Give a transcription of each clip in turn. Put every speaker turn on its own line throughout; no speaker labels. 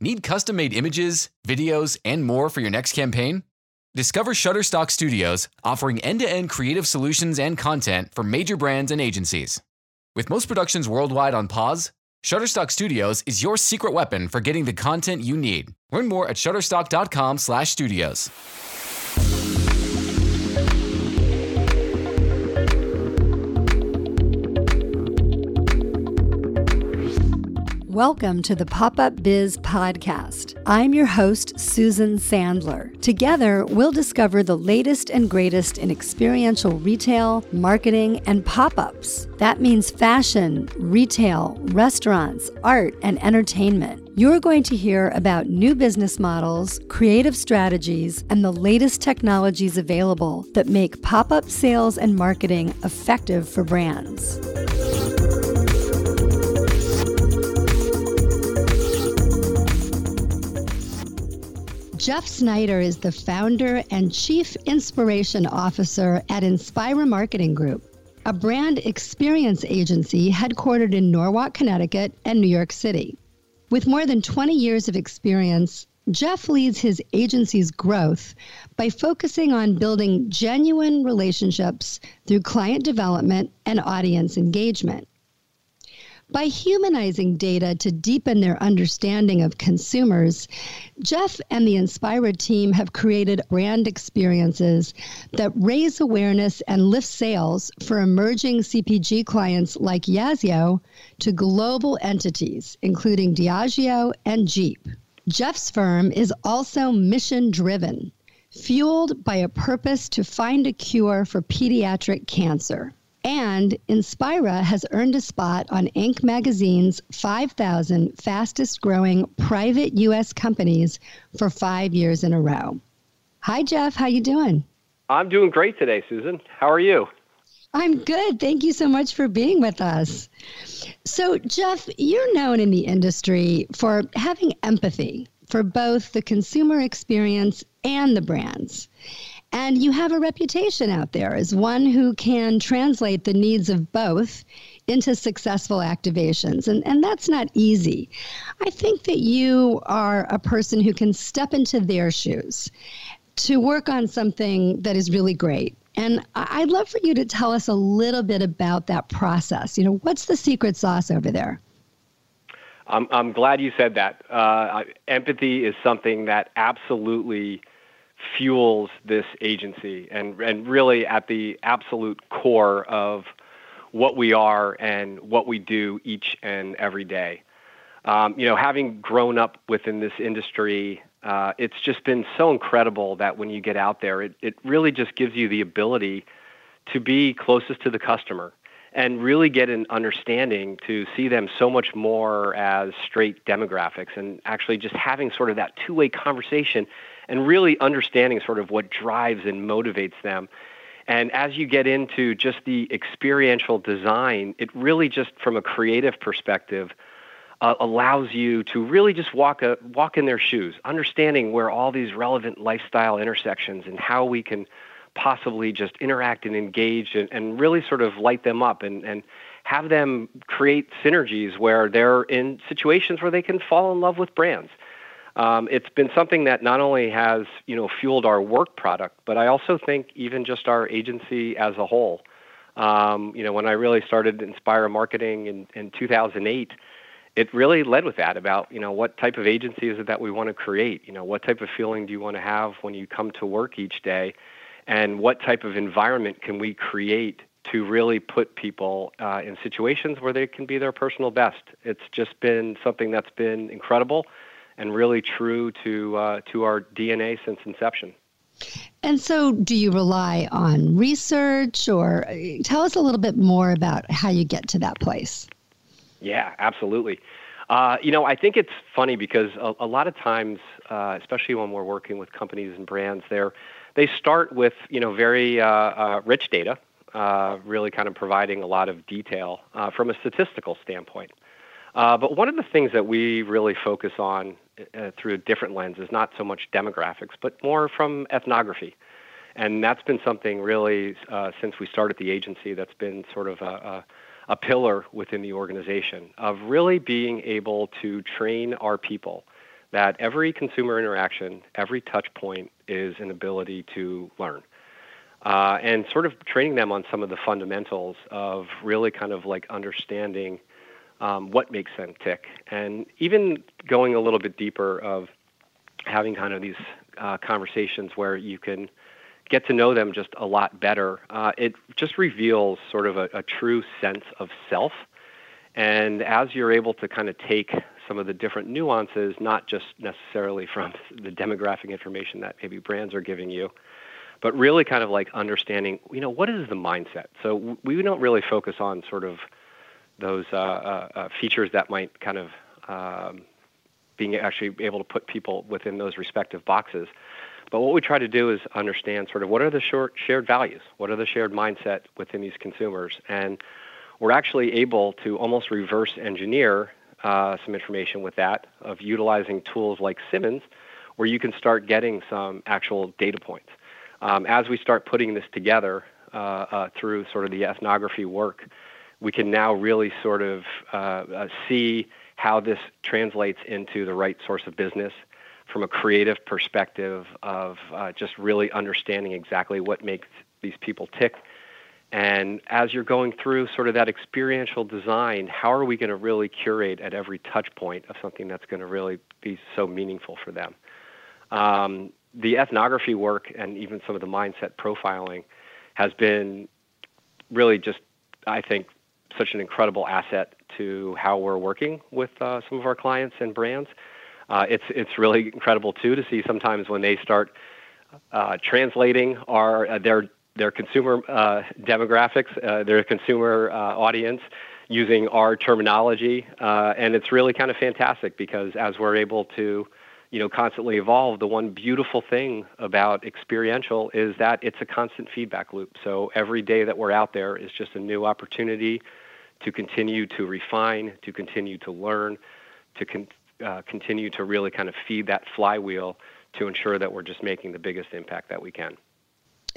Need custom made images, videos, and more for your next campaign? Discover Shutterstock Studios, offering end to end creative solutions and content for major brands and agencies. With most productions worldwide on pause, Shutterstock Studios is your secret weapon for getting the content you need. Learn more at shutterstock.com/studios.
Welcome to the Pop Up Biz Podcast. I'm your host, Susan Sandler. Together, we'll discover the latest and greatest in experiential retail, marketing, and pop ups. That means fashion, retail, restaurants, art, and entertainment. You're going to hear about new business models, creative strategies, and the latest technologies available that make pop up sales and marketing effective for brands. Jeff Snyder is the founder and chief inspiration officer at Inspira Marketing Group, a brand experience agency headquartered in Norwalk, Connecticut, and New York City. With more than 20 years of experience, Jeff leads his agency's growth by focusing on building genuine relationships through client development and audience engagement. By humanizing data to deepen their understanding of consumers, Jeff and the Inspira team have created brand experiences that raise awareness and lift sales for emerging CPG clients like Yasso to global entities, including Diageo and Jeep. Jeff's firm is also mission driven, fueled by a purpose to find a cure for pediatric cancer. And Inspira has earned a spot on Inc. magazine's 5,000 fastest growing private U.S. companies for five years in a row. Hi, Jeff. How you doing?
I'm doing great today, Susan. How are you?
I'm good. Thank you so much for being with us. So, Jeff, you're known in the industry for having empathy for both the consumer experience and the brands. And you have a reputation out there as one who can translate the needs of both into successful activations. And, and that's not easy. I think that you are a person who can step into their shoes to work on something that is really great. And I'd love for you to tell us a little bit about that process. You know, what's the secret sauce over there?
I'm, I'm glad you said that. Uh, empathy is something that absolutely fuels this agency and, and really at the absolute core of what we are and what we do each and every day. Um, you know, having grown up within this industry, uh, it's just been so incredible that when you get out there, it, it really just gives you the ability to be closest to the customer and really get an understanding to see them so much more as straight demographics and actually just having sort of that two-way conversation and really understanding sort of what drives and motivates them. And as you get into just the experiential design, it really just from a creative perspective uh, allows you to really just walk a, walk in their shoes, understanding where all these relevant lifestyle intersections and how we can possibly just interact and engage and, and really sort of light them up and, and have them create synergies where they're in situations where they can fall in love with brands um, it's been something that not only has you know fueled our work product, but I also think even just our agency as a whole. Um, you know, when I really started Inspira Marketing in, in 2008, it really led with that about you know what type of agency is it that we want to create. You know, what type of feeling do you want to have when you come to work each day, and what type of environment can we create to really put people uh, in situations where they can be their personal best. It's just been something that's been incredible and really true to uh, to our DNA since inception.
And so, do you rely on research, or uh, tell us a little bit more about how you get to that place?
Yeah, absolutely. Uh, you know, I think it's funny because a, a lot of times, uh, especially when we're working with companies and brands, there they start with you know very uh, uh, rich data, really kind of providing a lot of detail from a statistical standpoint. but one of the things that we really focus on through a different lens is not so much demographics, but more from ethnography. And that's been something really uh, since we started the agency that's been sort of a, a, a pillar within the organization of really being able to train our people that every consumer interaction, every touch point is an ability to learn. Uh, and sort of training them on some of the fundamentals of really kind of like understanding um, what makes them tick, and even going a little bit deeper of having kind of these uh, conversations where you can get to know them just a lot better. Uh, it just reveals sort of a, a true sense of self. And as you're able to kind of take some of the different nuances, not just necessarily from the demographic information that maybe brands are giving you, but really kind of like understanding, you know, what is the mindset? So we don't really focus on sort of those uh, uh, uh, features that might kind of um, being actually able to put people within those respective boxes. But what we try to do is understand sort of what are the short shared values, what are the shared mindset within these consumers, and we're actually able to almost reverse engineer uh, some information with that of utilizing tools like Simmons, where you can start getting some actual data points. Um, as we start putting this together uh, uh, through sort of the ethnography work, we can now really sort of uh, uh, see how this translates into the right source of business from a creative perspective of uh, just really understanding exactly what makes these people tick. And as you're going through sort of that experiential design, how are we going to really curate at every touch point of something that's going to really be so meaningful for them? Um, the ethnography work and even some of the mindset profiling has been really just, I think, such an incredible asset to how we're working with uh, some of our clients and brands. Uh, it's it's really incredible too to see sometimes when they start uh, translating our uh, their their consumer uh, demographics, uh, their consumer audience using our terminology, and it's really kind of fantastic because as we're able to you know constantly evolve the one beautiful thing about experiential is that it's a constant feedback loop. So every day that we're out there is just a new opportunity to continue to refine to continue to learn to con- uh, continue to really kind of feed that flywheel to ensure that we're just making the biggest impact that we can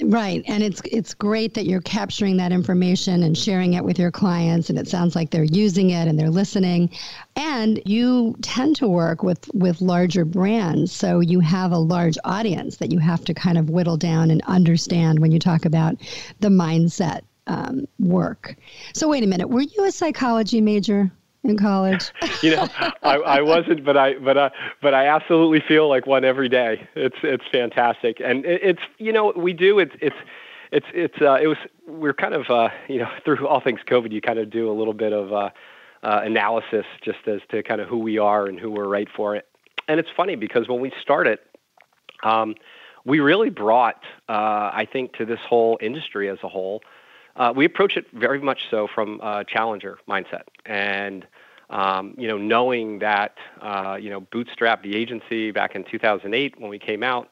Right. And it's it's great that you're capturing that information and sharing it with your clients and it sounds like they're using it and they're listening. And you tend to work with with larger brands, so you have a large audience that you have to kind of whittle down and understand when you talk about the mindset um, work. So wait a minute, were you a psychology major? In college?
you know, I, I wasn't, but I but I but I absolutely feel like one every day. It's it's fantastic, and it, it's you know we do it's it's it's it's uh, it was we're kind of uh, you know through all things COVID, you kind of do a little bit of uh, uh, analysis just as to kind of who we are and who we're right for it. And it's funny because when we started, um, we really brought uh, I think to this whole industry as a whole uh, we approach it very much so from a challenger mindset, and um, you know, knowing that uh, you know, bootstrap the agency back in 2008 when we came out,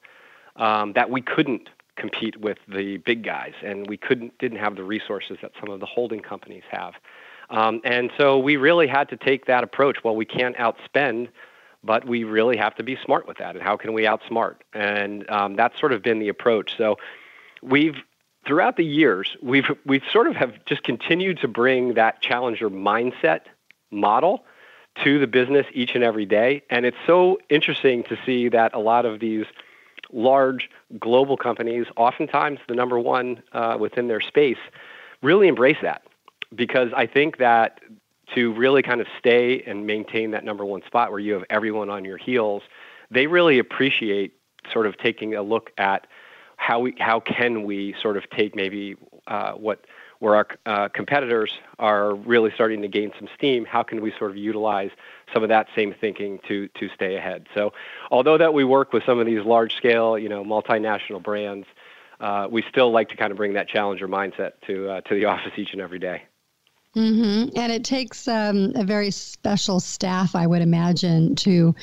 um, that we couldn't compete with the big guys, and we couldn't didn't have the resources that some of the holding companies have. Um, and so we really had to take that approach. Well, we can't outspend, but we really have to be smart with that. And how can we outsmart? And um, that's sort of been the approach. So we've throughout the years, we've we've sort of have just continued to bring that challenger mindset model to the business each and every day, and it's so interesting to see that a lot of these large global companies, oftentimes the number one uh, within their space, really embrace that. Because I think that to really kind of stay and maintain that number one spot where you have everyone on your heels, they really appreciate sort of taking a look at how we how can we sort of take maybe uh, what where our uh, competitors are really starting to gain some steam, how can we sort of utilize some of that same thinking to to stay ahead? So, although that we work with some of these large scale, you know, multinational brands, uh, we still like to kind of bring that challenger mindset to uh, to the office each and every day.
Mm-hmm. And it takes um, a very special staff, I would imagine, to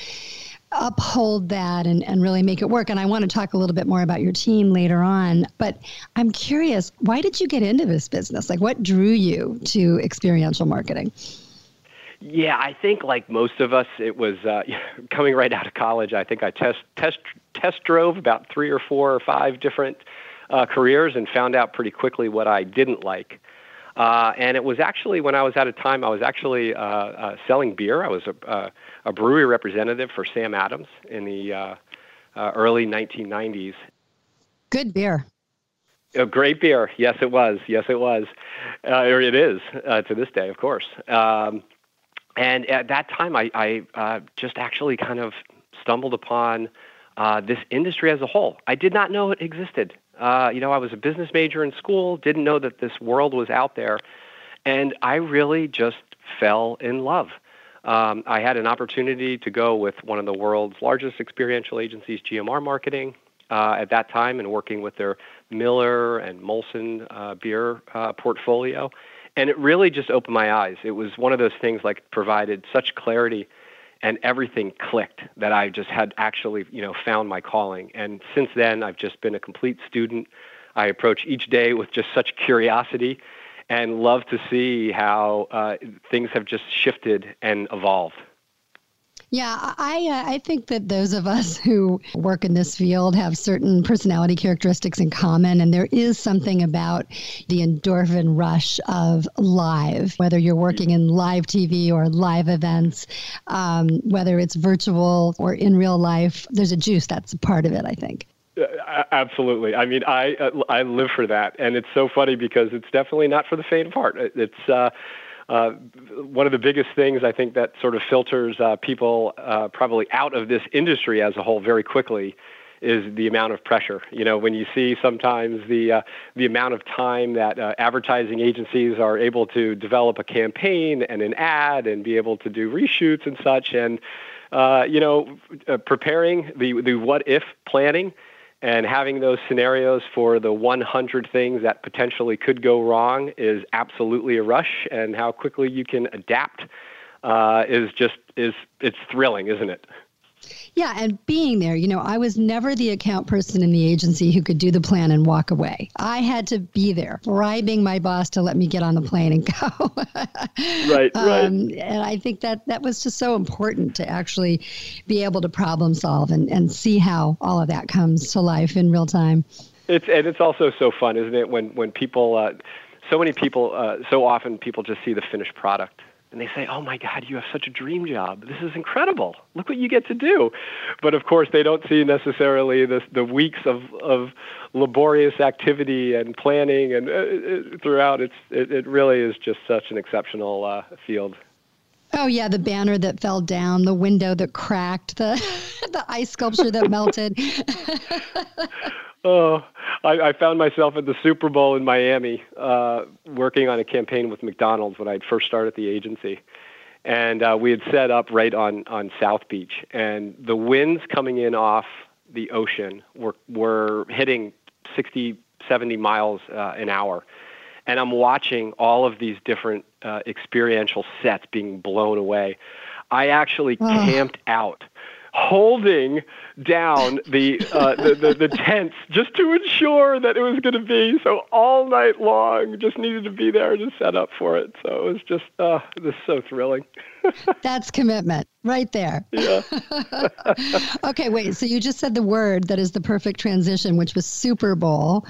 uphold that and, and really make it work. And I want to talk a little bit more about your team later on. But I'm curious, why did you get into this business? Like, what drew you to experiential marketing?
Yeah, I think like most of us, it was uh, coming right out of college. I think I test test test drove about three or four or five different uh, careers and found out pretty quickly what I didn't like. Uh, and it was actually when I was at a time I was actually uh, uh, selling beer. I was a, uh, a brewery representative for Sam Adams in the uh, uh, early 1990s.
Good beer.
A great beer. Yes, it was. Yes, it was. Uh, or it is uh, to this day, of course. Um, and at that time, I, I uh, just actually kind of stumbled upon uh, this industry as a whole. I did not know it existed. Uh, you know, I was a business major in school, didn't know that this world was out there, and I really just fell in love. Um, I had an opportunity to go with one of the world's largest experiential agencies, GMR Marketing, uh, at that time, and working with their Miller and Molson uh, beer uh, portfolio. And it really just opened my eyes. It was one of those things like provided such clarity and everything clicked that I just had actually, you know, found my calling. And since then, I've just been a complete student. I approach each day with just such curiosity and love to see how uh, things have just shifted and evolved.
Yeah, I uh, I think that those of us who work in this field have certain personality characteristics in common, and there is something about the endorphin rush of live, whether you're working in live TV or live events, um, whether it's virtual or in real life. There's a juice that's a part of it. I think.
Uh, absolutely. I mean, I uh, I live for that, and it's so funny because it's definitely not for the faint of heart. It's uh, one of the biggest things I think that sort of filters uh, people uh, probably out of this industry as a whole very quickly is the amount of pressure. You know, when you see sometimes the uh, the amount of time that uh, advertising agencies are able to develop a campaign and an ad and be able to do reshoots and such, and uh, you know, uh, preparing the the what if planning and having those scenarios for the 100 things that potentially could go wrong is absolutely a rush, and how quickly you can adapt uh, is just is it's thrilling, isn't it?
Yeah, and being there, you know, I was never the account person in the agency who could do the plan and walk away. I had to be there, bribing my boss to let me get on the plane and go.
right, um, right.
And I think that that was just so important to actually be able to problem solve and, and see how all of that comes to life in real time.
It's and it's also so fun, isn't it? When when people, uh, so many people, uh, so often people just see the finished product and they say, "Oh my God, you have such a dream job! This is incredible! Look what you get to do." But of course, they don't see necessarily the the weeks of of laborious activity and planning and uh, uh, throughout. It's it, it really is just such an exceptional uh, field.
Oh yeah, the banner that fell down, the window that cracked, the the ice sculpture that melted.
oh, I, I, found myself at the Super Bowl in Miami, uh, working on a campaign with McDonald's when I first started the agency, and uh, we had set up right on on South Beach, and the winds coming in off the ocean were were hitting 60, 70 miles uh, an hour, and I'm watching all of these different uh, experiential sets being blown away. I actually oh. camped out holding down the, uh, the, the, the tents just to ensure that it was going to be. So all night long, just needed to be there to set up for it. So it was just, uh, this is so thrilling.
That's commitment right there.
Yeah.
okay, wait. So you just said the word that is the perfect transition, which was Super Bowl.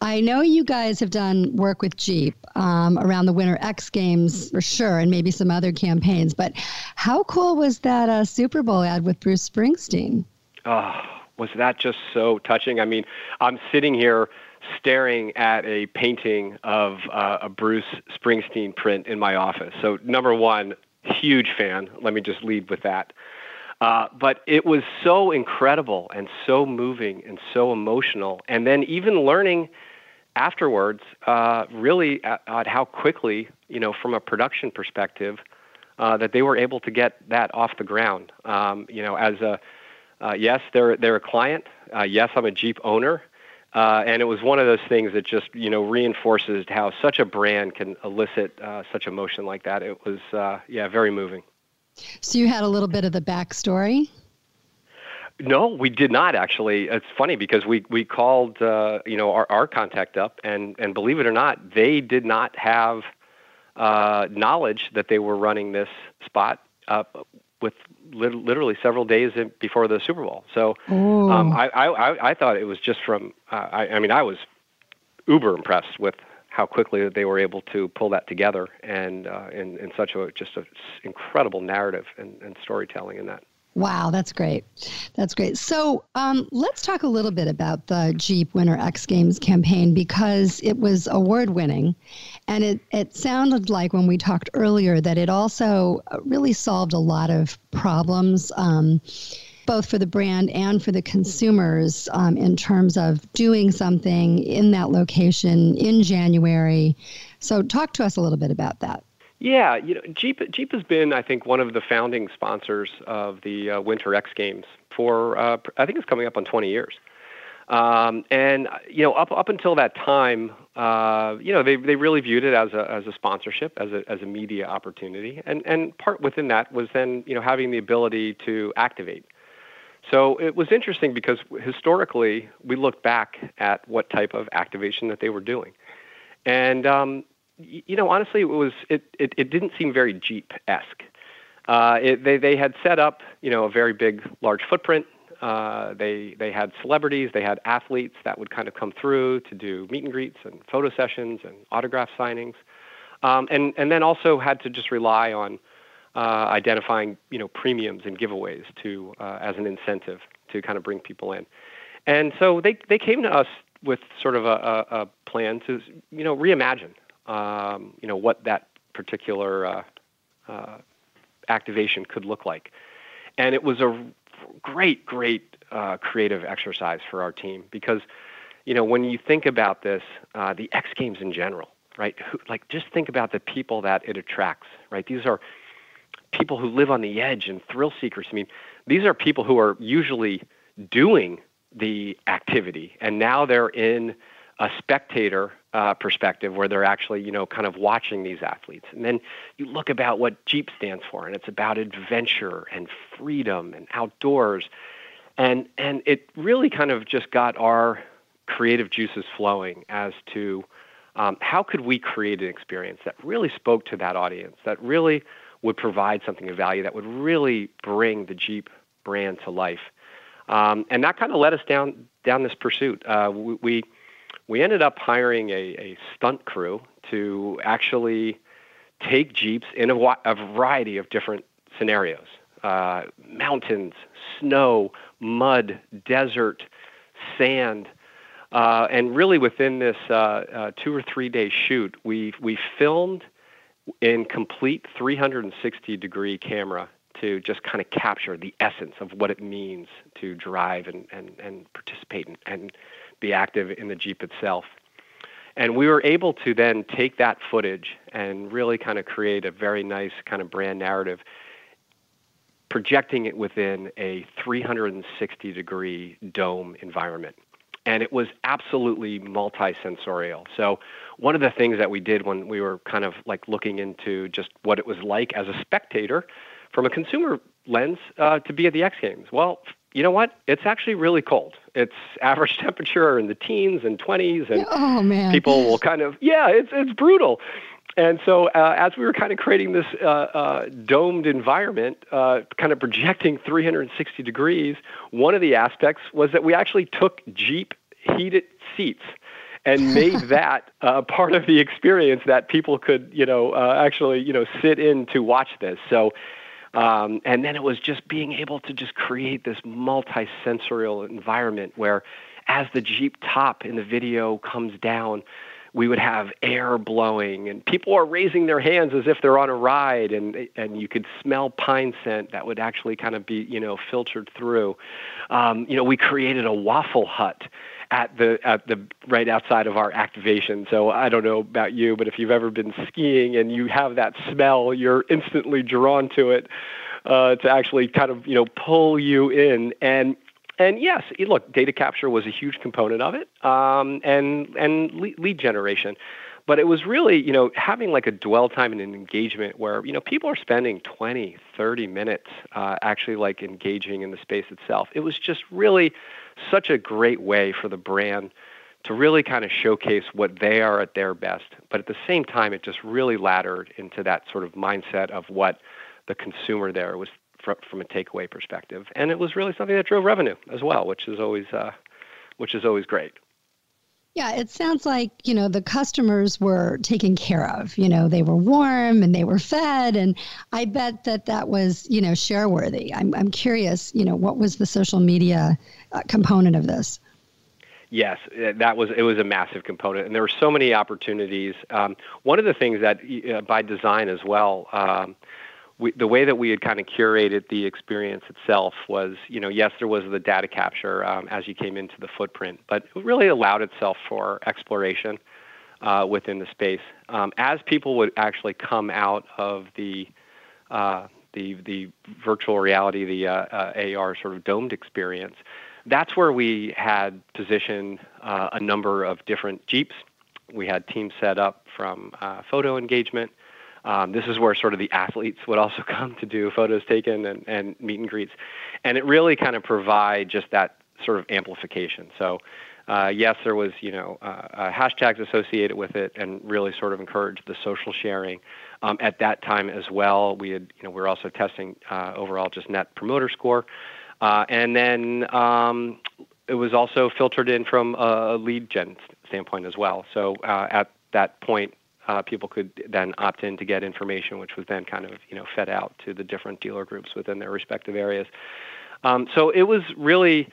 I know you guys have done work with Jeep um, around the Winter X Games for sure, and maybe some other campaigns. But how cool was that uh, Super Bowl ad with Bruce Springsteen?
Oh, was that just so touching? I mean, I'm sitting here staring at a painting of uh, a Bruce Springsteen print in my office. So, number one, huge fan. Let me just lead with that. Uh, but it was so incredible and so moving and so emotional. And then even learning afterwards, uh, really at, at, how quickly, you know, from a production perspective, uh, that they were able to get that off the ground. Um, you know, as a uh, yes, they're they're a client. Uh, yes, I'm a Jeep owner. Uh, and it was one of those things that just you know reinforces how such a brand can elicit uh, such emotion like that. It was uh, yeah very moving.
So you had a little bit of the backstory.
No, we did not actually. It's funny because we we called uh, you know our, our contact up and and believe it or not, they did not have uh, knowledge that they were running this spot up with literally several days before the Super Bowl. So um, I, I, I thought it was just from, uh, I, I mean, I was uber impressed with how quickly they were able to pull that together and uh, in, in such a just an incredible narrative and, and storytelling in that.
Wow, that's great. That's great. So um, let's talk a little bit about the Jeep Winter X Games campaign because it was award winning. And it, it sounded like when we talked earlier that it also really solved a lot of problems. Um, both for the brand and for the consumers um, in terms of doing something in that location in January. So, talk to us a little bit about that.
Yeah, you know, Jeep Jeep has been, I think, one of the founding sponsors of the uh, Winter X Games for uh, I think it's coming up on 20 years. Um, and you know, up up until that time, uh, you know, they they really viewed it as a as a sponsorship, as a as a media opportunity, and and part within that was then you know having the ability to activate. So it was interesting because historically we looked back at what type of activation that they were doing, and um, you know, honestly, it was it it, it didn't seem very Jeep esque. Uh, they they had set up you know a very big large footprint. Uh, they they had celebrities, they had athletes that would kind of come through to do meet and greets and photo sessions and autograph signings, um, and and then also had to just rely on uh, identifying you know premiums and giveaways to uh, as an incentive to kind of bring people in, and so they they came to us with sort of a, a, a plan to you know reimagine um, you know, what that particular uh, uh, activation could look like. And it was a great, great uh, creative exercise for our team because, you know, when you think about this, uh, the X Games in general, right? Who, like, just think about the people that it attracts, right? These are people who live on the edge and thrill seekers. I mean, these are people who are usually doing the activity, and now they're in a spectator uh, perspective where they're actually, you know, kind of watching these athletes. And then you look about what Jeep stands for, and it's about adventure and freedom and outdoors. And, and it really kind of just got our creative juices flowing as to um, how could we create an experience that really spoke to that audience, that really would provide something of value, that would really bring the Jeep brand to life. Um, and that kind of led us down down this pursuit. Uh, we, we we ended up hiring a, a stunt crew to actually take Jeeps in a, a variety of different scenarios uh, mountains, snow, mud, desert, sand. Uh, and really, within this uh, uh two or three day shoot, we we filmed in complete 360 degree camera to just kind of capture the essence of what it means to drive and, and, and participate and, and be active in the Jeep itself. And we were able to then take that footage and really kind of create a very nice kind of brand narrative, projecting it within a 360 degree dome environment. And it was absolutely multisensorial. So, one of the things that we did when we were kind of like looking into just what it was like as a spectator from a consumer lens uh, to be at the X Games, well, you know what? It's actually really cold. It's average temperature in the teens and 20s, and
oh, man.
people will kind of yeah, it's it's brutal. And so, uh, as we were kind of creating this uh, uh, domed environment, uh, kind of projecting 360 degrees, one of the aspects was that we actually took Jeep heated seats and made that uh, part of the experience that people could, you know, uh, actually, you know, sit in to watch this. So um, and then it was just being able to just create this multi-sensorial environment where as the Jeep top in the video comes down, we would have air blowing and people are raising their hands as if they're on a ride and and you could smell pine scent that would actually kind of be you know filtered through. Um, you know we created a waffle hut at the at the right outside of our activation. So I don't know about you, but if you've ever been skiing and you have that smell, you're instantly drawn to it uh, to actually kind of you know pull you in. And and yes, look, data capture was a huge component of it, um, and and lead generation. But it was really, you know, having like a dwell time and an engagement where, you know, people are spending 20, 30 minutes uh, actually like engaging in the space itself. It was just really such a great way for the brand to really kind of showcase what they are at their best. But at the same time, it just really laddered into that sort of mindset of what the consumer there was from, from a takeaway perspective, and it was really something that drove revenue as well, which is always uh, which is always great.
Yeah, it sounds like, you know, the customers were taken care of. You know, they were warm and they were fed. And I bet that that was, you know, share worthy. I'm, I'm curious, you know, what was the social media uh, component of this?
Yes, uh, that was it was a massive component, and there were so many opportunities. Um, one of the things that, uh, by design as well, um, we, the way that we had kind of curated the experience itself was, you know, yes, there was the data capture um, as you came into the footprint, but it really allowed itself for exploration uh, within the space. Um, as people would actually come out of the uh, the the virtual reality, the uh, uh AR sort of domed experience, that's where we had positioned uh, a number of different jeeps. We had teams set up from uh, photo engagement um, this is where sort of the athletes would also come to do photos taken and, and meet and greets. And it really kind of provide just that sort of amplification. So, uh, yes, there was, you know, uh, uh, hashtags associated with it and really sort of encouraged the social sharing. Um, at that time as well, we had, you know, we were also testing uh, overall just net promoter score. Uh, and then um, it was also filtered in from a lead gen standpoint as well. So uh, at that point, uh, people could then opt in to get information, which was then kind of you know fed out to the different dealer groups within their respective areas. Um, so it was really.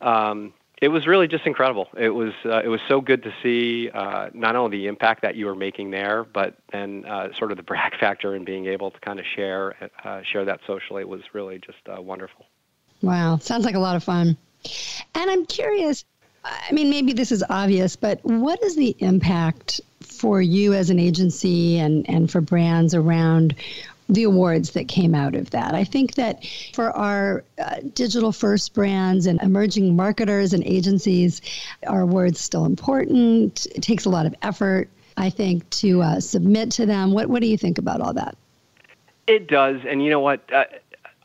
Um, it was really just incredible. It was uh, it was so good to see uh, not only the impact that you were making there, but then uh, sort of the brag factor and being able to kind of share uh, share that socially was really just uh, wonderful.
Wow, sounds like a lot of fun. And I'm curious. I mean, maybe this is obvious, but what is the impact for you as an agency and, and for brands around the awards that came out of that. I think that for our uh, digital first brands and emerging marketers and agencies, our awards still important. It takes a lot of effort, I think, to uh, submit to them. What What do you think about all that?
It does, and you know what? Uh,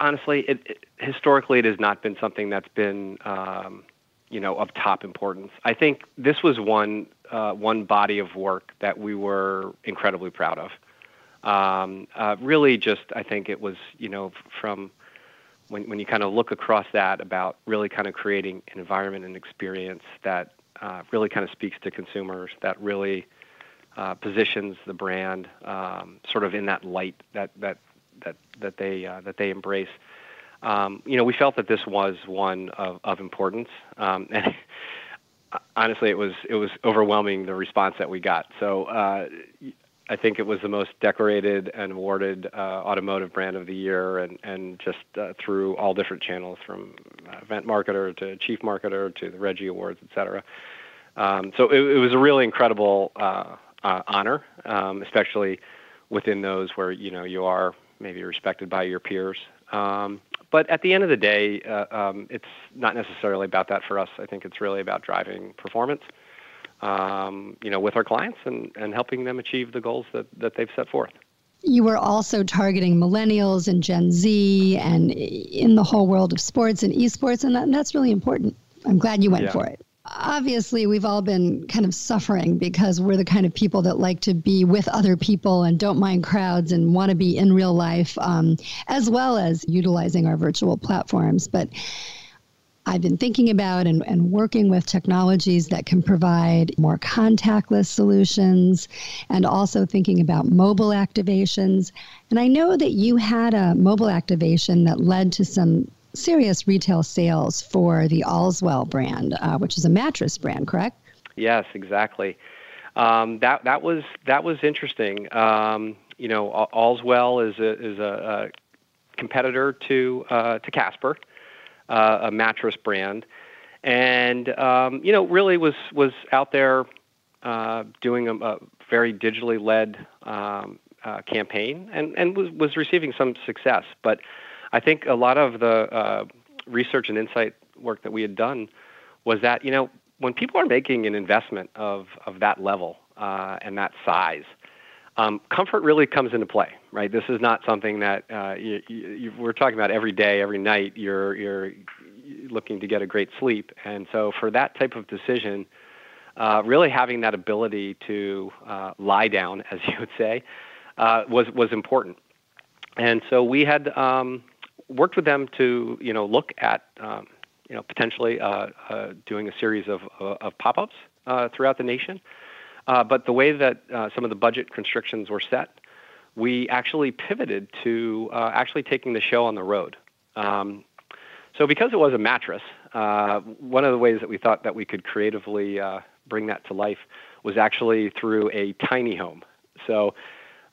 honestly, it, it, historically, it has not been something that's been. Um, you know, of top importance. I think this was one uh, one body of work that we were incredibly proud of. Um, uh, really, just I think it was you know from when when you kind of look across that about really kind of creating an environment and experience that uh, really kind of speaks to consumers, that really uh, positions the brand um, sort of in that light that that that that they uh, that they embrace. Um, you know, we felt that this was one of, of importance, um, and honestly, it was it was overwhelming the response that we got. So uh, I think it was the most decorated and awarded uh, automotive brand of the year, and and just uh, through all different channels, from event marketer to chief marketer to the Reggie Awards, et cetera. Um, so it, it, was a really incredible uh, uh, honor, um, especially within those where you know you are maybe respected by your peers. Um, but at the end of the day, uh, um, it's not necessarily about that for us. I think it's really about driving performance, um, you know, with our clients and, and helping them achieve the goals that, that they've set forth.
You were also targeting millennials and Gen Z and in the whole world of sports and esports, and, that, and that's really important. I'm glad you went yeah. for it obviously we've all been kind of suffering because we're the kind of people that like to be with other people and don't mind crowds and want to be in real life um, as well as utilizing our virtual platforms but I've been thinking about and, and working with technologies that can provide more contactless solutions and also thinking about mobile activations. And I know that you had a mobile activation that led to some serious retail sales for the Allswell brand, uh, which is a mattress brand, correct?
Yes, exactly. Um, that that was that was interesting. Um, you know, Allswell is a is a, a competitor to uh, to Casper, uh, a mattress brand, and um, you know, really was was out there uh, doing a, a, very digitally led um, uh, campaign, and and was was receiving some success, but I think a lot of the uh, research and insight work that we had done was that you know when people are making an investment of of that level uh, and that size, um, comfort really comes into play, right? This is not something that uh, you, you, we're talking about every day, every night. You're you're looking to get a great sleep, and so for that type of decision, uh, really having that ability to uh, lie down, as you would say, uh, was was important. And so we had um, worked with them to you know look at um, you know potentially uh, uh, doing a series of, uh, of pop-ups uh, throughout the nation. Uh, but the way that some of the budget constrictions were set, we actually pivoted to actually taking the show on the road. Um, so because it was a mattress, one of the ways that we thought that we could creatively bring that to life was actually through a tiny home. So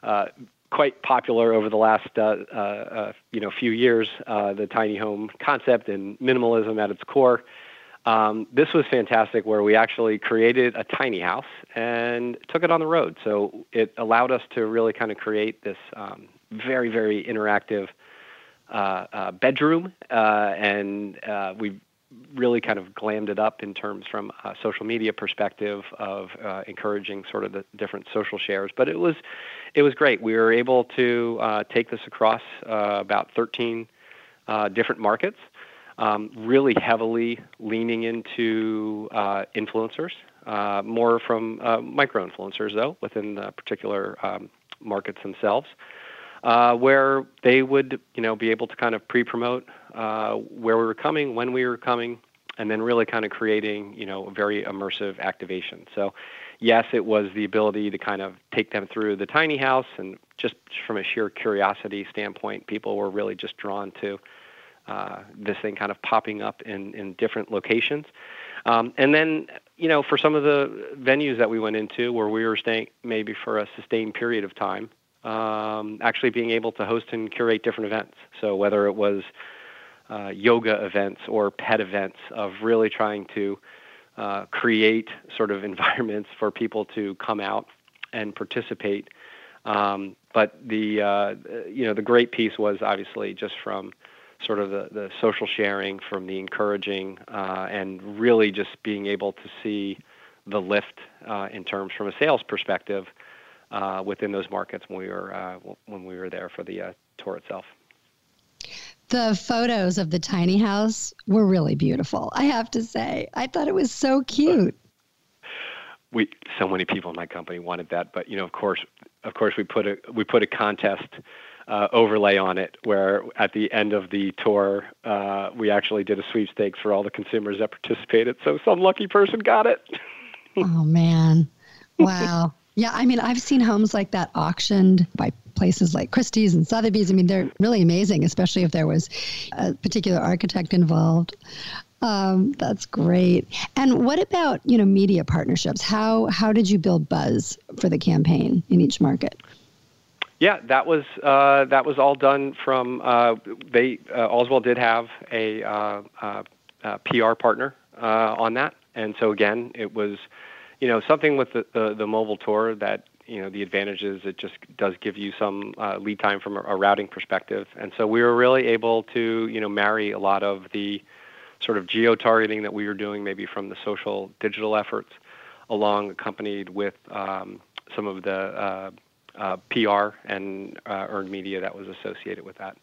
uh, quite popular over the last uh, uh, uh you know few years, the tiny home concept and minimalism at its core. Um, this was fantastic where we actually created a tiny house and took it on the road. So it allowed us to really kind of create this um, very, very interactive uh, uh, bedroom. Uh, and uh, we really kind of glammed it up in terms from a social media perspective of uh, encouraging sort of the different social shares. But it was, it was great. We were able to uh, take this across about 13 different markets um, really heavily leaning into uh, influencers, uh, more from uh, micro influencers, though, within the particular um, markets themselves. Uh, where they would, you know, be able to kind of pre-promote uh, where we were coming, when we were coming, and then really kind of creating, you know, a very immersive activation. So, yes, it was the ability to kind of take them through the tiny house, and just from a sheer curiosity standpoint, people were really just drawn to uh, this thing kind of popping up in, in different locations. Um, and then, you know, for some of the venues that we went into where we were staying maybe for a sustained period of time, um, actually being able to host and curate different events. So whether it was uh, yoga events or pet events, of really trying to uh, create sort of environments for people to come out and participate. Um, but the uh, you know the great piece was obviously just from sort of the, the social sharing, from the encouraging, uh, and really just being able to see the lift uh, in terms from a sales perspective uh, within those markets when we were uh, when we were there for the tour itself.
The photos of the tiny house were really beautiful. I have to say, I thought it was so cute.
We so many people in my company wanted that, but you know, of course, of course, we put a we put a contest uh, overlay on it, where at the end of the tour, uh, we actually did a sweepstakes for all the consumers that participated. So some lucky person got it.
oh, man. Wow. Yeah, I mean, I've seen homes like that auctioned by places like Christie's and Sotheby's. I mean, they're really amazing, especially if there was a particular architect involved. Um, that's great. And what about you know media partnerships? How how did you build buzz for the campaign in each market?
Yeah, that was uh, that was all done from uh, they uh, Allswell did have a uh, uh, PR partner uh, on that, and so again, it was you know something with the, the, the mobile tour that you know the advantages it just does give you some lead time from a, a, routing perspective, and so we were really able to you know marry a lot of the sort of geo targeting that we were doing maybe from the social digital efforts, along accompanied with um, some of the uh, PR and uh, earned media that was associated with that.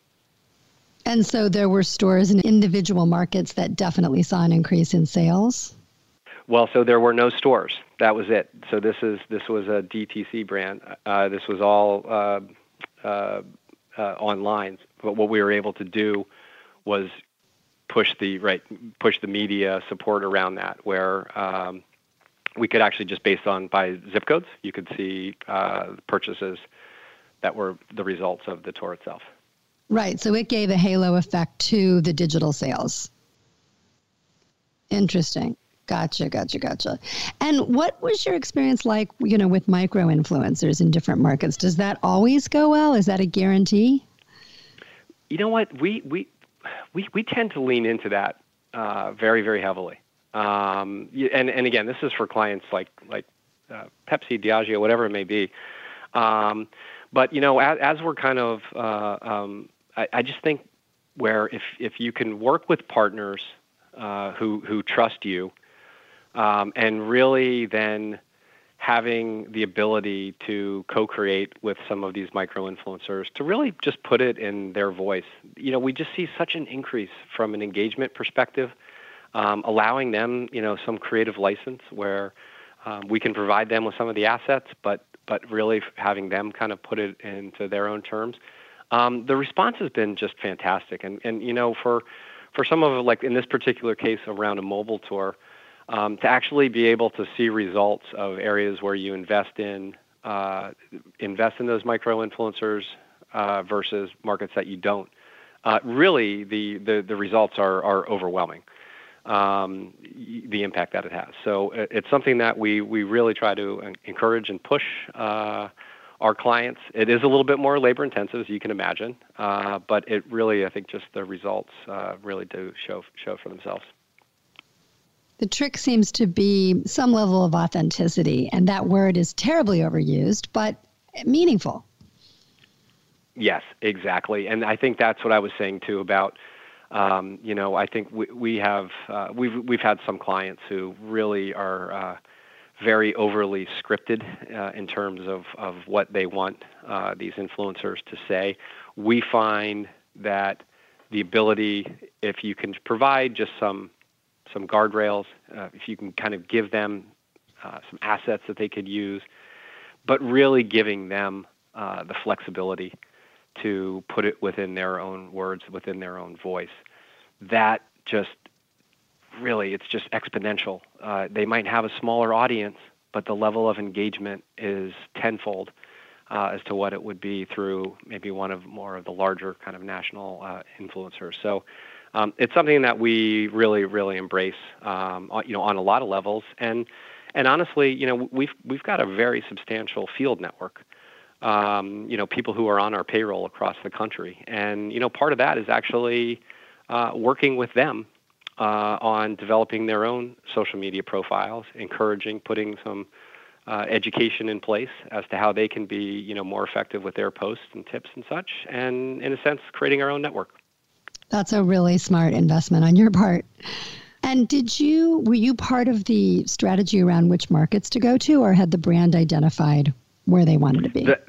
And so there were stores in individual markets that definitely saw an increase in sales.
Well, so there were no stores. That was it. So this is this was a DTC brand. Uh, this was all uh, uh, uh, online. But what we were able to do was push the right push the media support around that, where um, we could actually just based on by zip codes, you could see uh, purchases that were the results of the tour itself.
Right. So it gave a halo effect to the digital sales. Interesting. Gotcha, gotcha, gotcha. And what was your experience like, you know, with micro influencers in different markets? Does that always go well? Is that a guarantee?
You know what? We we we we tend to lean into that uh, very very heavily. Um, and and again, this is for clients like like uh, Pepsi, Diageo, whatever it may be. Um, but you know, as, as we're kind of, uh, um, I, I, just think where if if you can work with partners uh, who who trust you, um, and really then having the ability to co-create with some of these micro influencers to really just put it in their voice. You know, we just see such an increase from an engagement perspective um, allowing them, you know, some creative license where um, we can provide them with some of the assets, but but really having them kind of put it into their own terms. Um, the response has been just fantastic, and and you know for for some of like in this particular case around a mobile tour, um, to actually be able to see results of areas where you invest in uh, invest in those micro influencers uh, versus markets that you don't. Uh, really, the, the, the results are, are overwhelming. Um, the impact that it has. So uh, it's something that we, we really try to encourage and push uh, our clients. It is a little bit more labor intensive, as you can imagine, uh, but it really, I think, just the results uh, really do show show for themselves.
The trick seems to be some level of authenticity, and that word is terribly overused, but meaningful.
Yes, exactly, and I think that's what I was saying too about. Um, you know, I think we, we have uh, we've we've had some clients who really are uh, very overly scripted uh, in terms of of what they want uh, these influencers to say. We find that the ability, if you can provide just some some guardrails, uh, if you can kind of give them uh, some assets that they could use, but really giving them uh, the flexibility to put it within their own words, within their own voice. That just really, it's just exponential. Uh, they might have a smaller audience, but the level of engagement is tenfold. Uh, as to what it would be through maybe one of more of the larger kind of national uh, influencers. So um, it's something that we really, really embrace, um, you know, on a lot of levels. And and honestly, you know, we've we've got a very substantial field network. Um, you know, people who are on our payroll across the country, and you know, part of that is actually uh, working with them uh, on developing their own social media profiles, encouraging, putting some uh, education in place as to how they can be, you know, more effective with their posts and tips and such, and in a sense, creating our own network.
That's a really smart investment on your part. And did you were you part of the strategy around which markets to go to, or had the brand identified where they wanted to be? The,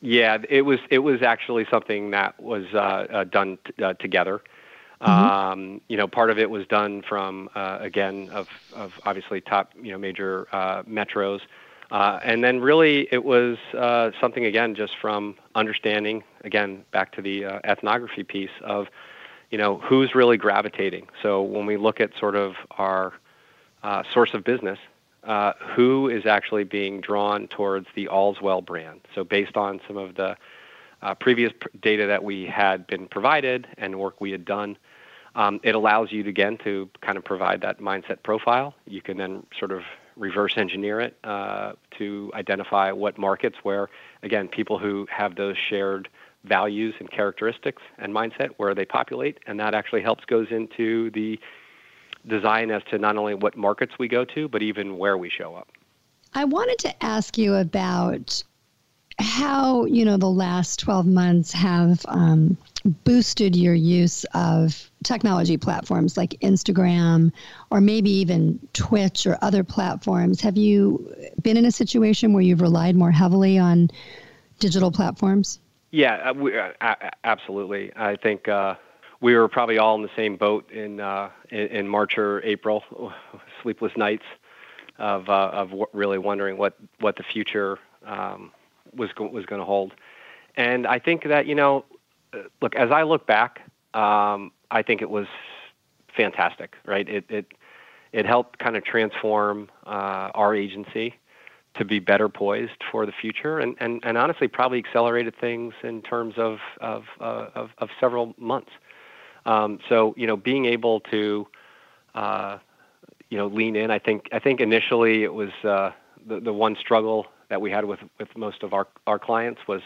yeah, it was it was actually something that was uh, uh, done t- uh, together. Mm-hmm. Um, you know, part of it was done from uh, again of of obviously top you know major uh, metros, uh, and then really it was something again just from understanding again back to the ethnography piece of you know, who's really gravitating. So when we look at sort of our uh, source of business, uh, who is actually being drawn towards the Allswell brand? So based on some of the uh, previous pr- data that we had been provided and work we had done, um, it allows you to, again to kind of provide that mindset profile. You can then sort of reverse engineer it uh, to identify what markets where, again, people who have those shared values and characteristics and mindset where they populate, and that actually helps goes into the design as to not only what markets we go to, but even where we show up.
I wanted to ask you about how you know the last 12 months have um, boosted your use of technology platforms like instagram or maybe even twitch or other platforms have you been in a situation where you've relied more heavily on digital platforms
yeah, uh, we, uh, absolutely. I think uh, we were probably all in the same boat in uh, in, March or April, sleepless nights of uh, of really wondering what what the future um, was go- was going to hold. And I think that you know, uh, look as I look back, um, I think it was fantastic. Right? It it it helped kind of transform our agency to be better poised for the future and, and, and honestly probably accelerated things in terms of, of, uh, of, of, several months. Um, so, you know, being able to, uh, you know, lean in, I think, I think initially it was uh, the, the one struggle that we had with, with most of our, our clients was,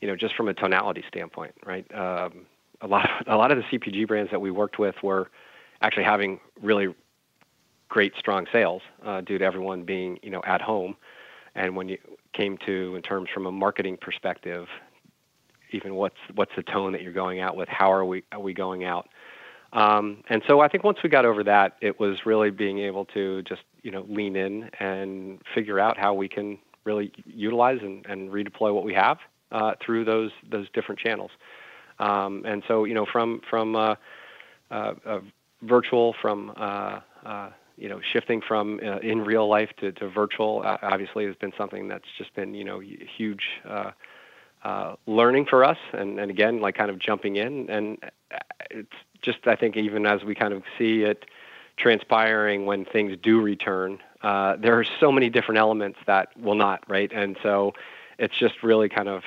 you know, just from a tonality standpoint, right? Um, a lot, a lot of the CPG brands that we worked with were actually having really great strong sales uh, due to everyone being you know at home. And when you came to in terms from a marketing perspective even what's what's the tone that you're going out with? How are we are we going out? Um, and so I think once we got over that it was really being able to just you know lean in and figure out how we can really utilize and, and redeploy what we have uh, through those those different channels. Um, and so you know from from uh, uh, virtual from uh, uh, you know, shifting from uh, in real life to, to virtual uh, obviously has been something that's just been, you know, huge uh, uh, learning for us. And, and again, like kind of jumping in. And uh, it's just, I think, even as we kind of see it transpiring when things do return, uh, there are so many different elements that will not, right? And so it's just really kind of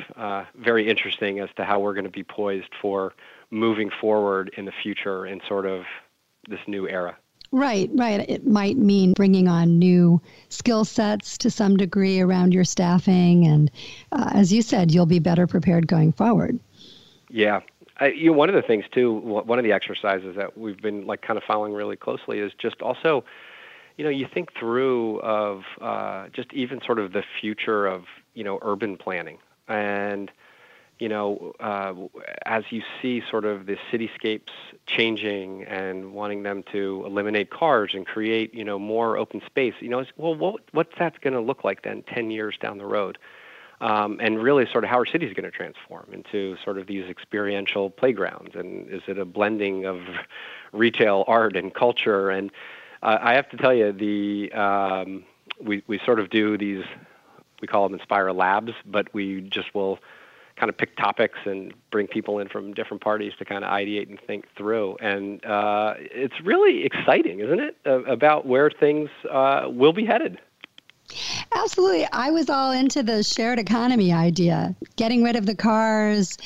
very interesting as to how we're going to be poised for moving forward in the future in sort of this new era.
Right, right. It might mean bringing on new skill sets to some degree around your staffing. And uh, as you said, you'll be better prepared going forward.
Yeah. Uh, you know, one of the things too, one of the exercises that we've been like kind of following really closely is just also, you know, you think through of uh, just even sort of the future of you know urban planning and you know, uh, as you see sort of the cityscapes changing and wanting them to eliminate cars and create, you know, more open space, you know, well, what, what's that going to look like then 10 years down the road? Um, and really sort of how our city is going to transform into sort of these experiential playgrounds. And is it a blending of retail, art, and culture? And uh, I have to tell you, the um, we, we sort of do these, we call them Inspire Labs, but we just will – kind of pick topics and bring people in from different parties to kind of ideate and think through. And uh, it's really exciting, isn't it, uh, about where things uh, will be headed.
Absolutely. I was all into the shared economy idea, getting rid of the cars,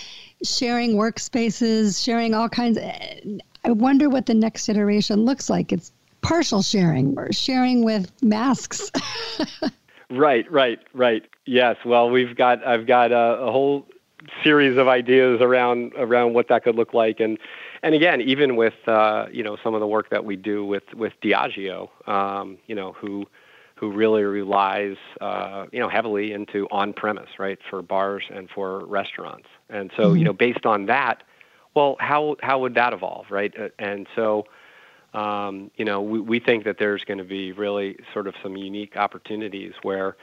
sharing workspaces, sharing all kinds. Of, I wonder what the next iteration looks like. It's partial sharing or sharing with masks.
right, right, right. Yes. Well, we've got I've got a, a whole series of ideas around around what that could look like. And and again even with uh, you know some of the work that we do with with Diageo um, you know who who really relies uh, you know heavily into on premise right for bars and for restaurants. And so mm-hmm. you know based on that well how how would that evolve right? Uh, and so um, you know we, we think that there's going to be really sort of some unique opportunities where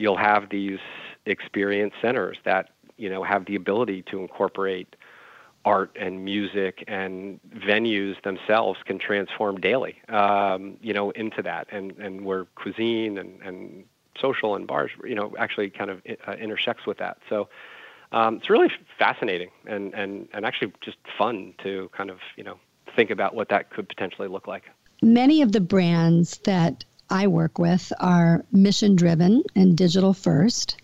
you'll have these experience centers that you know have the ability to incorporate art and music and venues themselves can transform daily um, you know into that. And and where cuisine and and social and bars you know actually kind of uh, intersects with that. So um, it's really fascinating and and and actually just fun to kind of you know think about what that could potentially look like.
Many of the brands that I work with are mission driven and digital first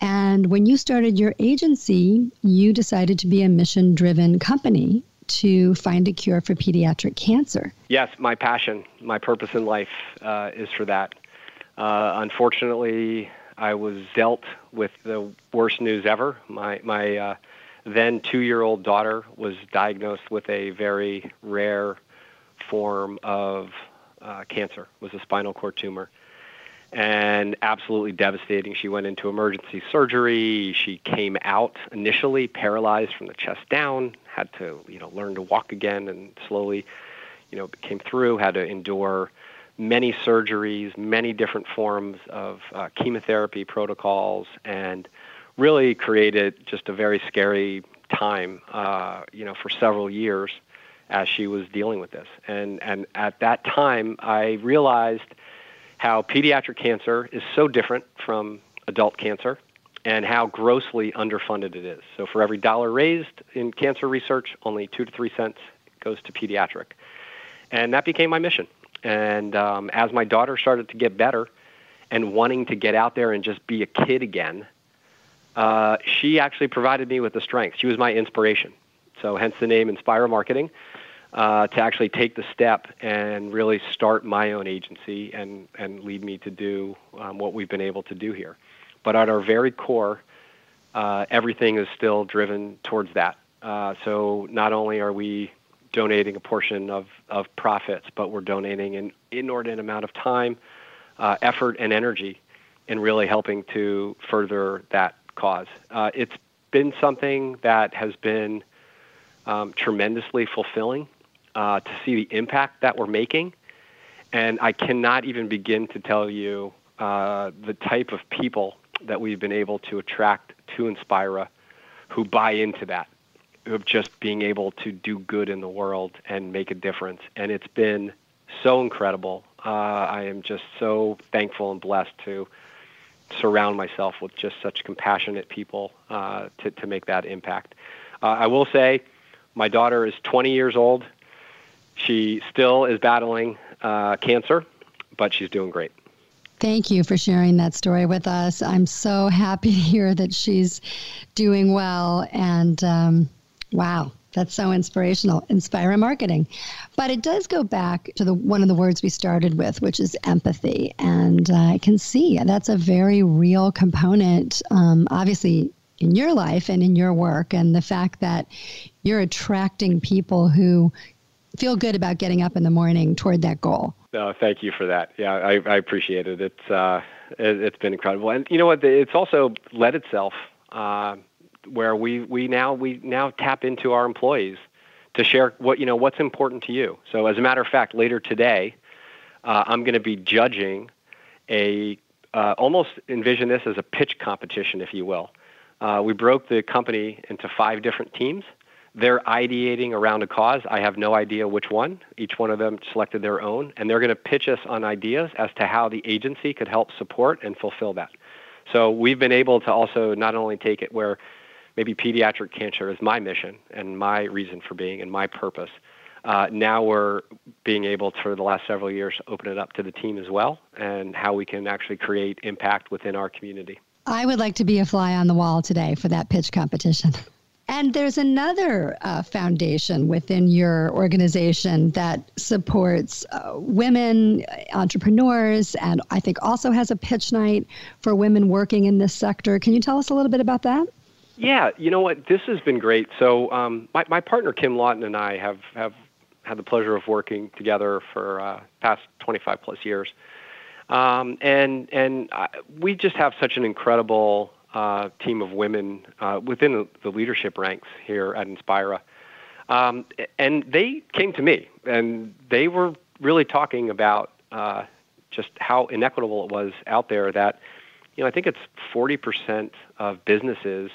and when you started your agency, you decided to be a mission driven company to find a cure for pediatric cancer.
Yes, my passion, my purpose in life uh, is for that. Uh, unfortunately, I was dealt with the worst news ever. My, my uh, then two year old daughter was diagnosed with a very rare form of uh, cancer, was a spinal cord tumor and absolutely devastating. She went into emergency surgery. She came out initially paralyzed from the chest down, had to, you know, learn to walk again and slowly, you know, came through, had to endure many surgeries, many different forms of uh, chemotherapy protocols, and really created just a very scary time, uh, you know, for several years as she was dealing with this. And, and at that time, I realized – how pediatric cancer is so different from adult cancer and how grossly underfunded it is. So for every dollar raised in cancer research, only two to three cents goes to pediatric. And that became my mission. And um, as my daughter started to get better and wanting to get out there and just be a kid again, uh, she actually provided me with the strength. She was my inspiration. So hence the name Inspira Marketing uh, to actually take the step and really start my own agency and, and lead me to do um, what we've been able to do here. But at our very core, uh, everything is still driven towards that. Uh, so not only are we donating a portion of, of profits, but we're donating an inordinate amount of time, uh, effort, and energy in really helping to further that cause. Uh, it's been something that has been um, tremendously fulfilling uh, to see the impact that we're making. And I cannot even begin to tell you uh, the type of people that we've been able to attract to Inspira who buy into that, of just being able to do good in the world and make a difference. And it's been so incredible. Uh, I am just so thankful and blessed to surround myself with just such compassionate people uh, to, to make that impact. Uh, I will say, my daughter is 20 years old she still is battling uh, cancer, but she's doing great.
Thank you for sharing that story with us. I'm so happy to hear that she's doing well. And um, wow, that's so inspirational. Inspira marketing. But it does go back to the one of the words we started with, which is empathy. And uh, I can see that's a very real component, um, obviously, in your life and in your work. And the fact that you're attracting people who feel good about getting up in the morning toward that goal.
No, thank you for that. Yeah, I, I appreciate it. It's uh, it, has been incredible, and you know what? It's also led itself uh, where we we now we now tap into our employees to share what you know what's important to you. So, as a matter of fact, later today, uh, I'm going to be judging a uh, almost envision this as a pitch competition, if you will. Uh, we broke the company into five different teams they're ideating around a cause. I have no idea which one. Each one of them selected their own, and they're going to pitch us on ideas as to how the agency could help support and fulfill that. So we've been able to also not only take it where maybe pediatric cancer is my mission and my reason for being and my purpose. Uh, now we're being able to, for the last several years, open it up to the team as well and how we can actually create impact within our community.
I would like to be a fly on the wall today for that pitch competition. And there's another uh, foundation within your organization that supports uh, women entrepreneurs and I think also has a pitch night for women working in this sector. Can you tell us a little bit about that?
Yeah, you know what? This has been great. So, um, my, my partner Kim Lawton and I have, have had the pleasure of working together for uh, past 25 plus years. Um, and and I, we just have such an incredible uh, team of women uh, within the leadership ranks here at Inspira. Um, and they came to me, and they were really talking about uh, just how inequitable it was out there. That you know, I think it's 40% of businesses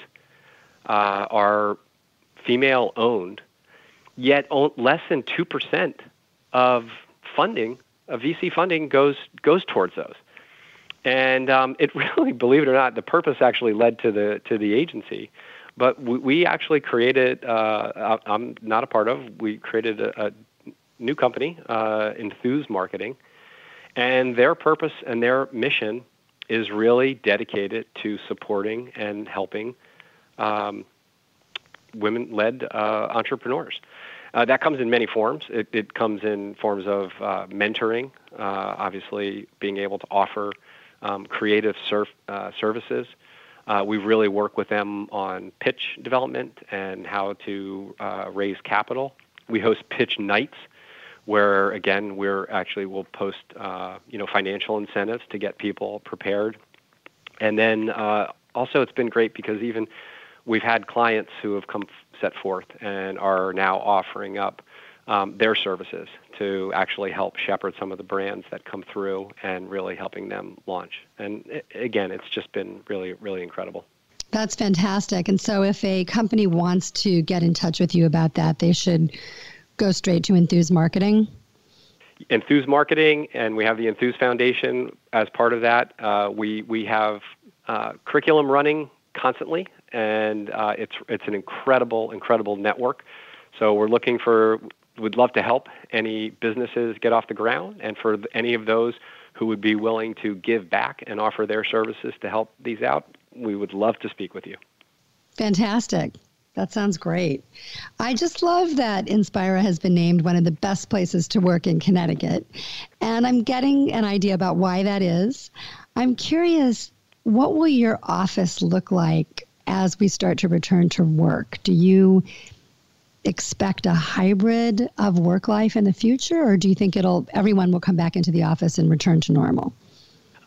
uh, are female owned, yet less than 2% of funding, of VC funding, goes goes towards those. And um, it really, believe it or not, the purpose actually led to the to the agency. But we, we actually created. Uh, I'm not a part of. We created a, a new company, uh, Enthuse Marketing, and their purpose and their mission is really dedicated to supporting and helping um, women-led uh, entrepreneurs. Uh, that comes in many forms. It, it comes in forms of uh, mentoring, uh, obviously being able to offer um, creative surf, uh, services. Uh, we really work with them on pitch development and how to uh, raise capital. We host pitch nights, where again we're actually will post uh, you know financial incentives to get people prepared, and then uh, also it's been great because even we've had clients who have come set forth and are now offering up um, their services to actually help shepherd some of the brands that come through and really helping them launch. And it, again, it's just been really, really incredible.
That's fantastic. And so, if a company wants to get in touch with you about that, they should go straight to Enthuse Marketing.
Enthuse Marketing, and we have the Enthuse Foundation as part of that. Uh, we we have uh, curriculum running constantly, and uh, it's it's an incredible, incredible network. So we're looking for would love to help any businesses get off the ground and for any of those who would be willing to give back and offer their services to help these out, we would love to speak with you.
Fantastic. That sounds great. I just love that Inspira has been named one of the best places to work in Connecticut. And I'm getting an idea about why that is. I'm curious, what will your office look like as we start to return to work? Do you expect a hybrid of work life in the future, or do you think it'll everyone will come back into the office and return to normal?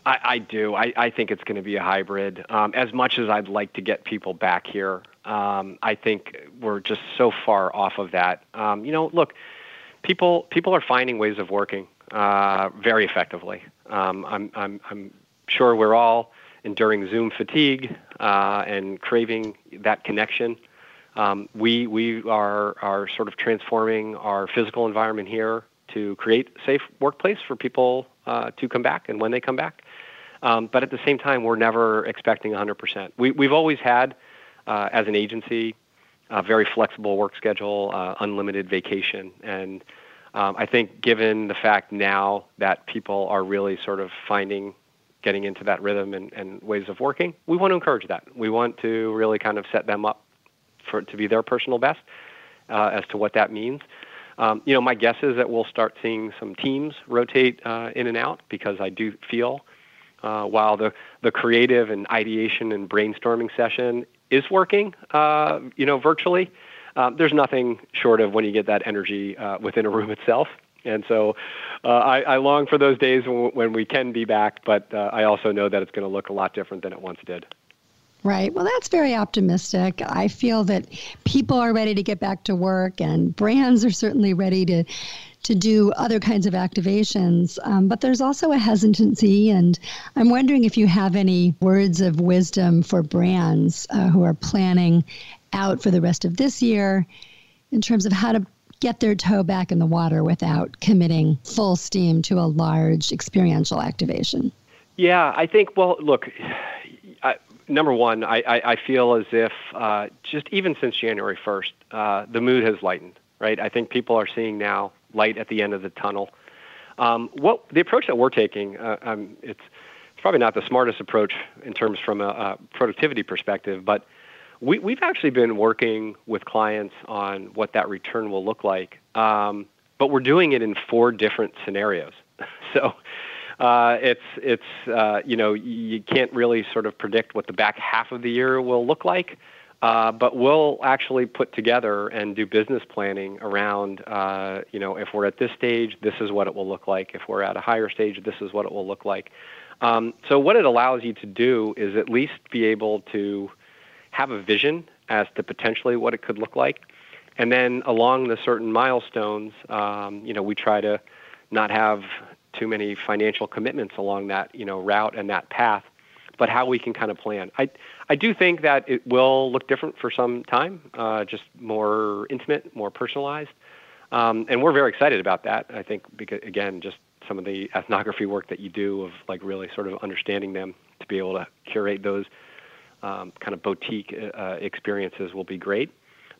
I, I do. I, I think it's going to be a hybrid. Um, as much as I'd like to get people back here, um, I think we're just so far off of that. Um, you know, look, people people are finding ways of working uh, very effectively. Um, I'm I'm I'm sure we're all enduring Zoom fatigue uh, and craving that connection. Um, we we are are sort of transforming our physical environment here to create safe workplace for people uh, to come back and when they come back. Um, but at the same time, we're never expecting 100%. We, we've always had, uh, as an agency, a very flexible work schedule, uh, unlimited vacation, and Um, I think given the fact now that people are really sort of finding getting into that rhythm and, and ways of working, we want to encourage that. We want to really kind of set them up for to be their personal best uh, as to what that means. Um, you know, my guess is that we'll start seeing some teams rotate uh, in and out because I do feel uh, while the, the creative and ideation and brainstorming session is working, uh, you know, virtually, um, there's nothing short of when you get that energy uh, within a room itself. And so uh, I, I, long for those days when, when, we can be back, but uh, I also know that it's going to look a lot different than it once did.
Right. Well, that's very optimistic. I feel that people are ready to get back to work, and brands are certainly ready to to do other kinds of activations. Um, but there's also a hesitancy, and I'm wondering if you have any words of wisdom for brands uh, who are planning out for the rest of this year in terms of how to get their toe back in the water without committing full steam to a large experiential activation.
Yeah, I think, well, look, number one, I, I, I, feel as if uh, just even since January 1st, uh, the mood has lightened, right? I think people are seeing now light at the end of the tunnel. Um, what the approach that we're taking, uh, um, it's, it's probably not the smartest approach in terms from a, a productivity perspective, but we, we've actually been working with clients on what that return will look like, um, but we're doing it in four different scenarios. so uh, it's it's uh, you know you can't really sort of predict what the back half of the year will look like. Uh, but we'll actually put together and do business planning around, uh, you know, if we're at this stage, this is what it will look like. If we're at a higher stage, this is what it will look like. Um, so what it allows you to do is at least be able to have a vision as to potentially what it could look like. And then along the certain milestones, um, you know, we try to not have too many financial commitments along that, you know, route and that path, but how we can kind of plan. I, I do think that it will look different for some time, uh, just more intimate, more personalized. Um, and we're very excited about that. I think because again, just some of the ethnography work that you do of like really sort of understanding them to be able to curate those um, kind of boutique uh, experiences will be great.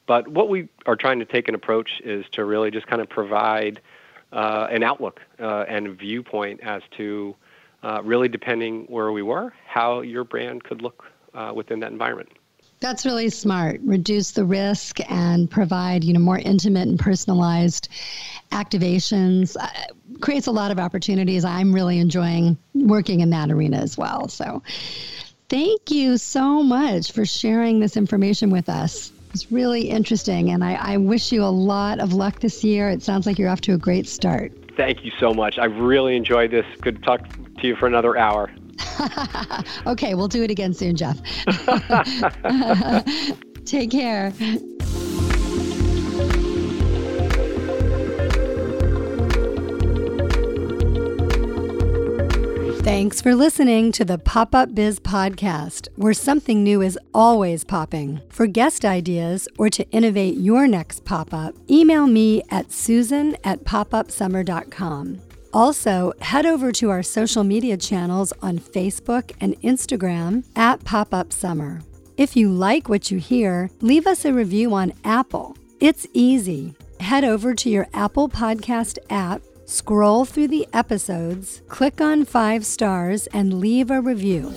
But what we are trying to take an approach is to really just kind of provide uh, an outlook uh, and viewpoint as to uh, really depending where we were, how your brand could look uh, within that environment.
That's really smart. Reduce the risk and provide, you know, more intimate and personalized activations. Uh, creates a lot of opportunities. I'm really enjoying working in that arena as well. So, Thank you so much for sharing this information with us. It's really interesting, and I, I, wish you a lot of luck this year. It sounds like you're off to a great start.
Thank you so much. I really enjoyed this. Good to talk to you for another hour.
okay, we'll do it again soon, Jeff. Take care. Thanks for listening to the Pop Up Biz podcast, where something new is always popping. For guest ideas or to innovate your next pop up, email me at susan at popupsummer.com. Also, head over to our social media channels on Facebook and Instagram at Pop Up Summer. If you like what you hear, leave us a review on Apple. It's easy. Head over to your Apple Podcast app Scroll through the episodes, click on five stars, and leave a review.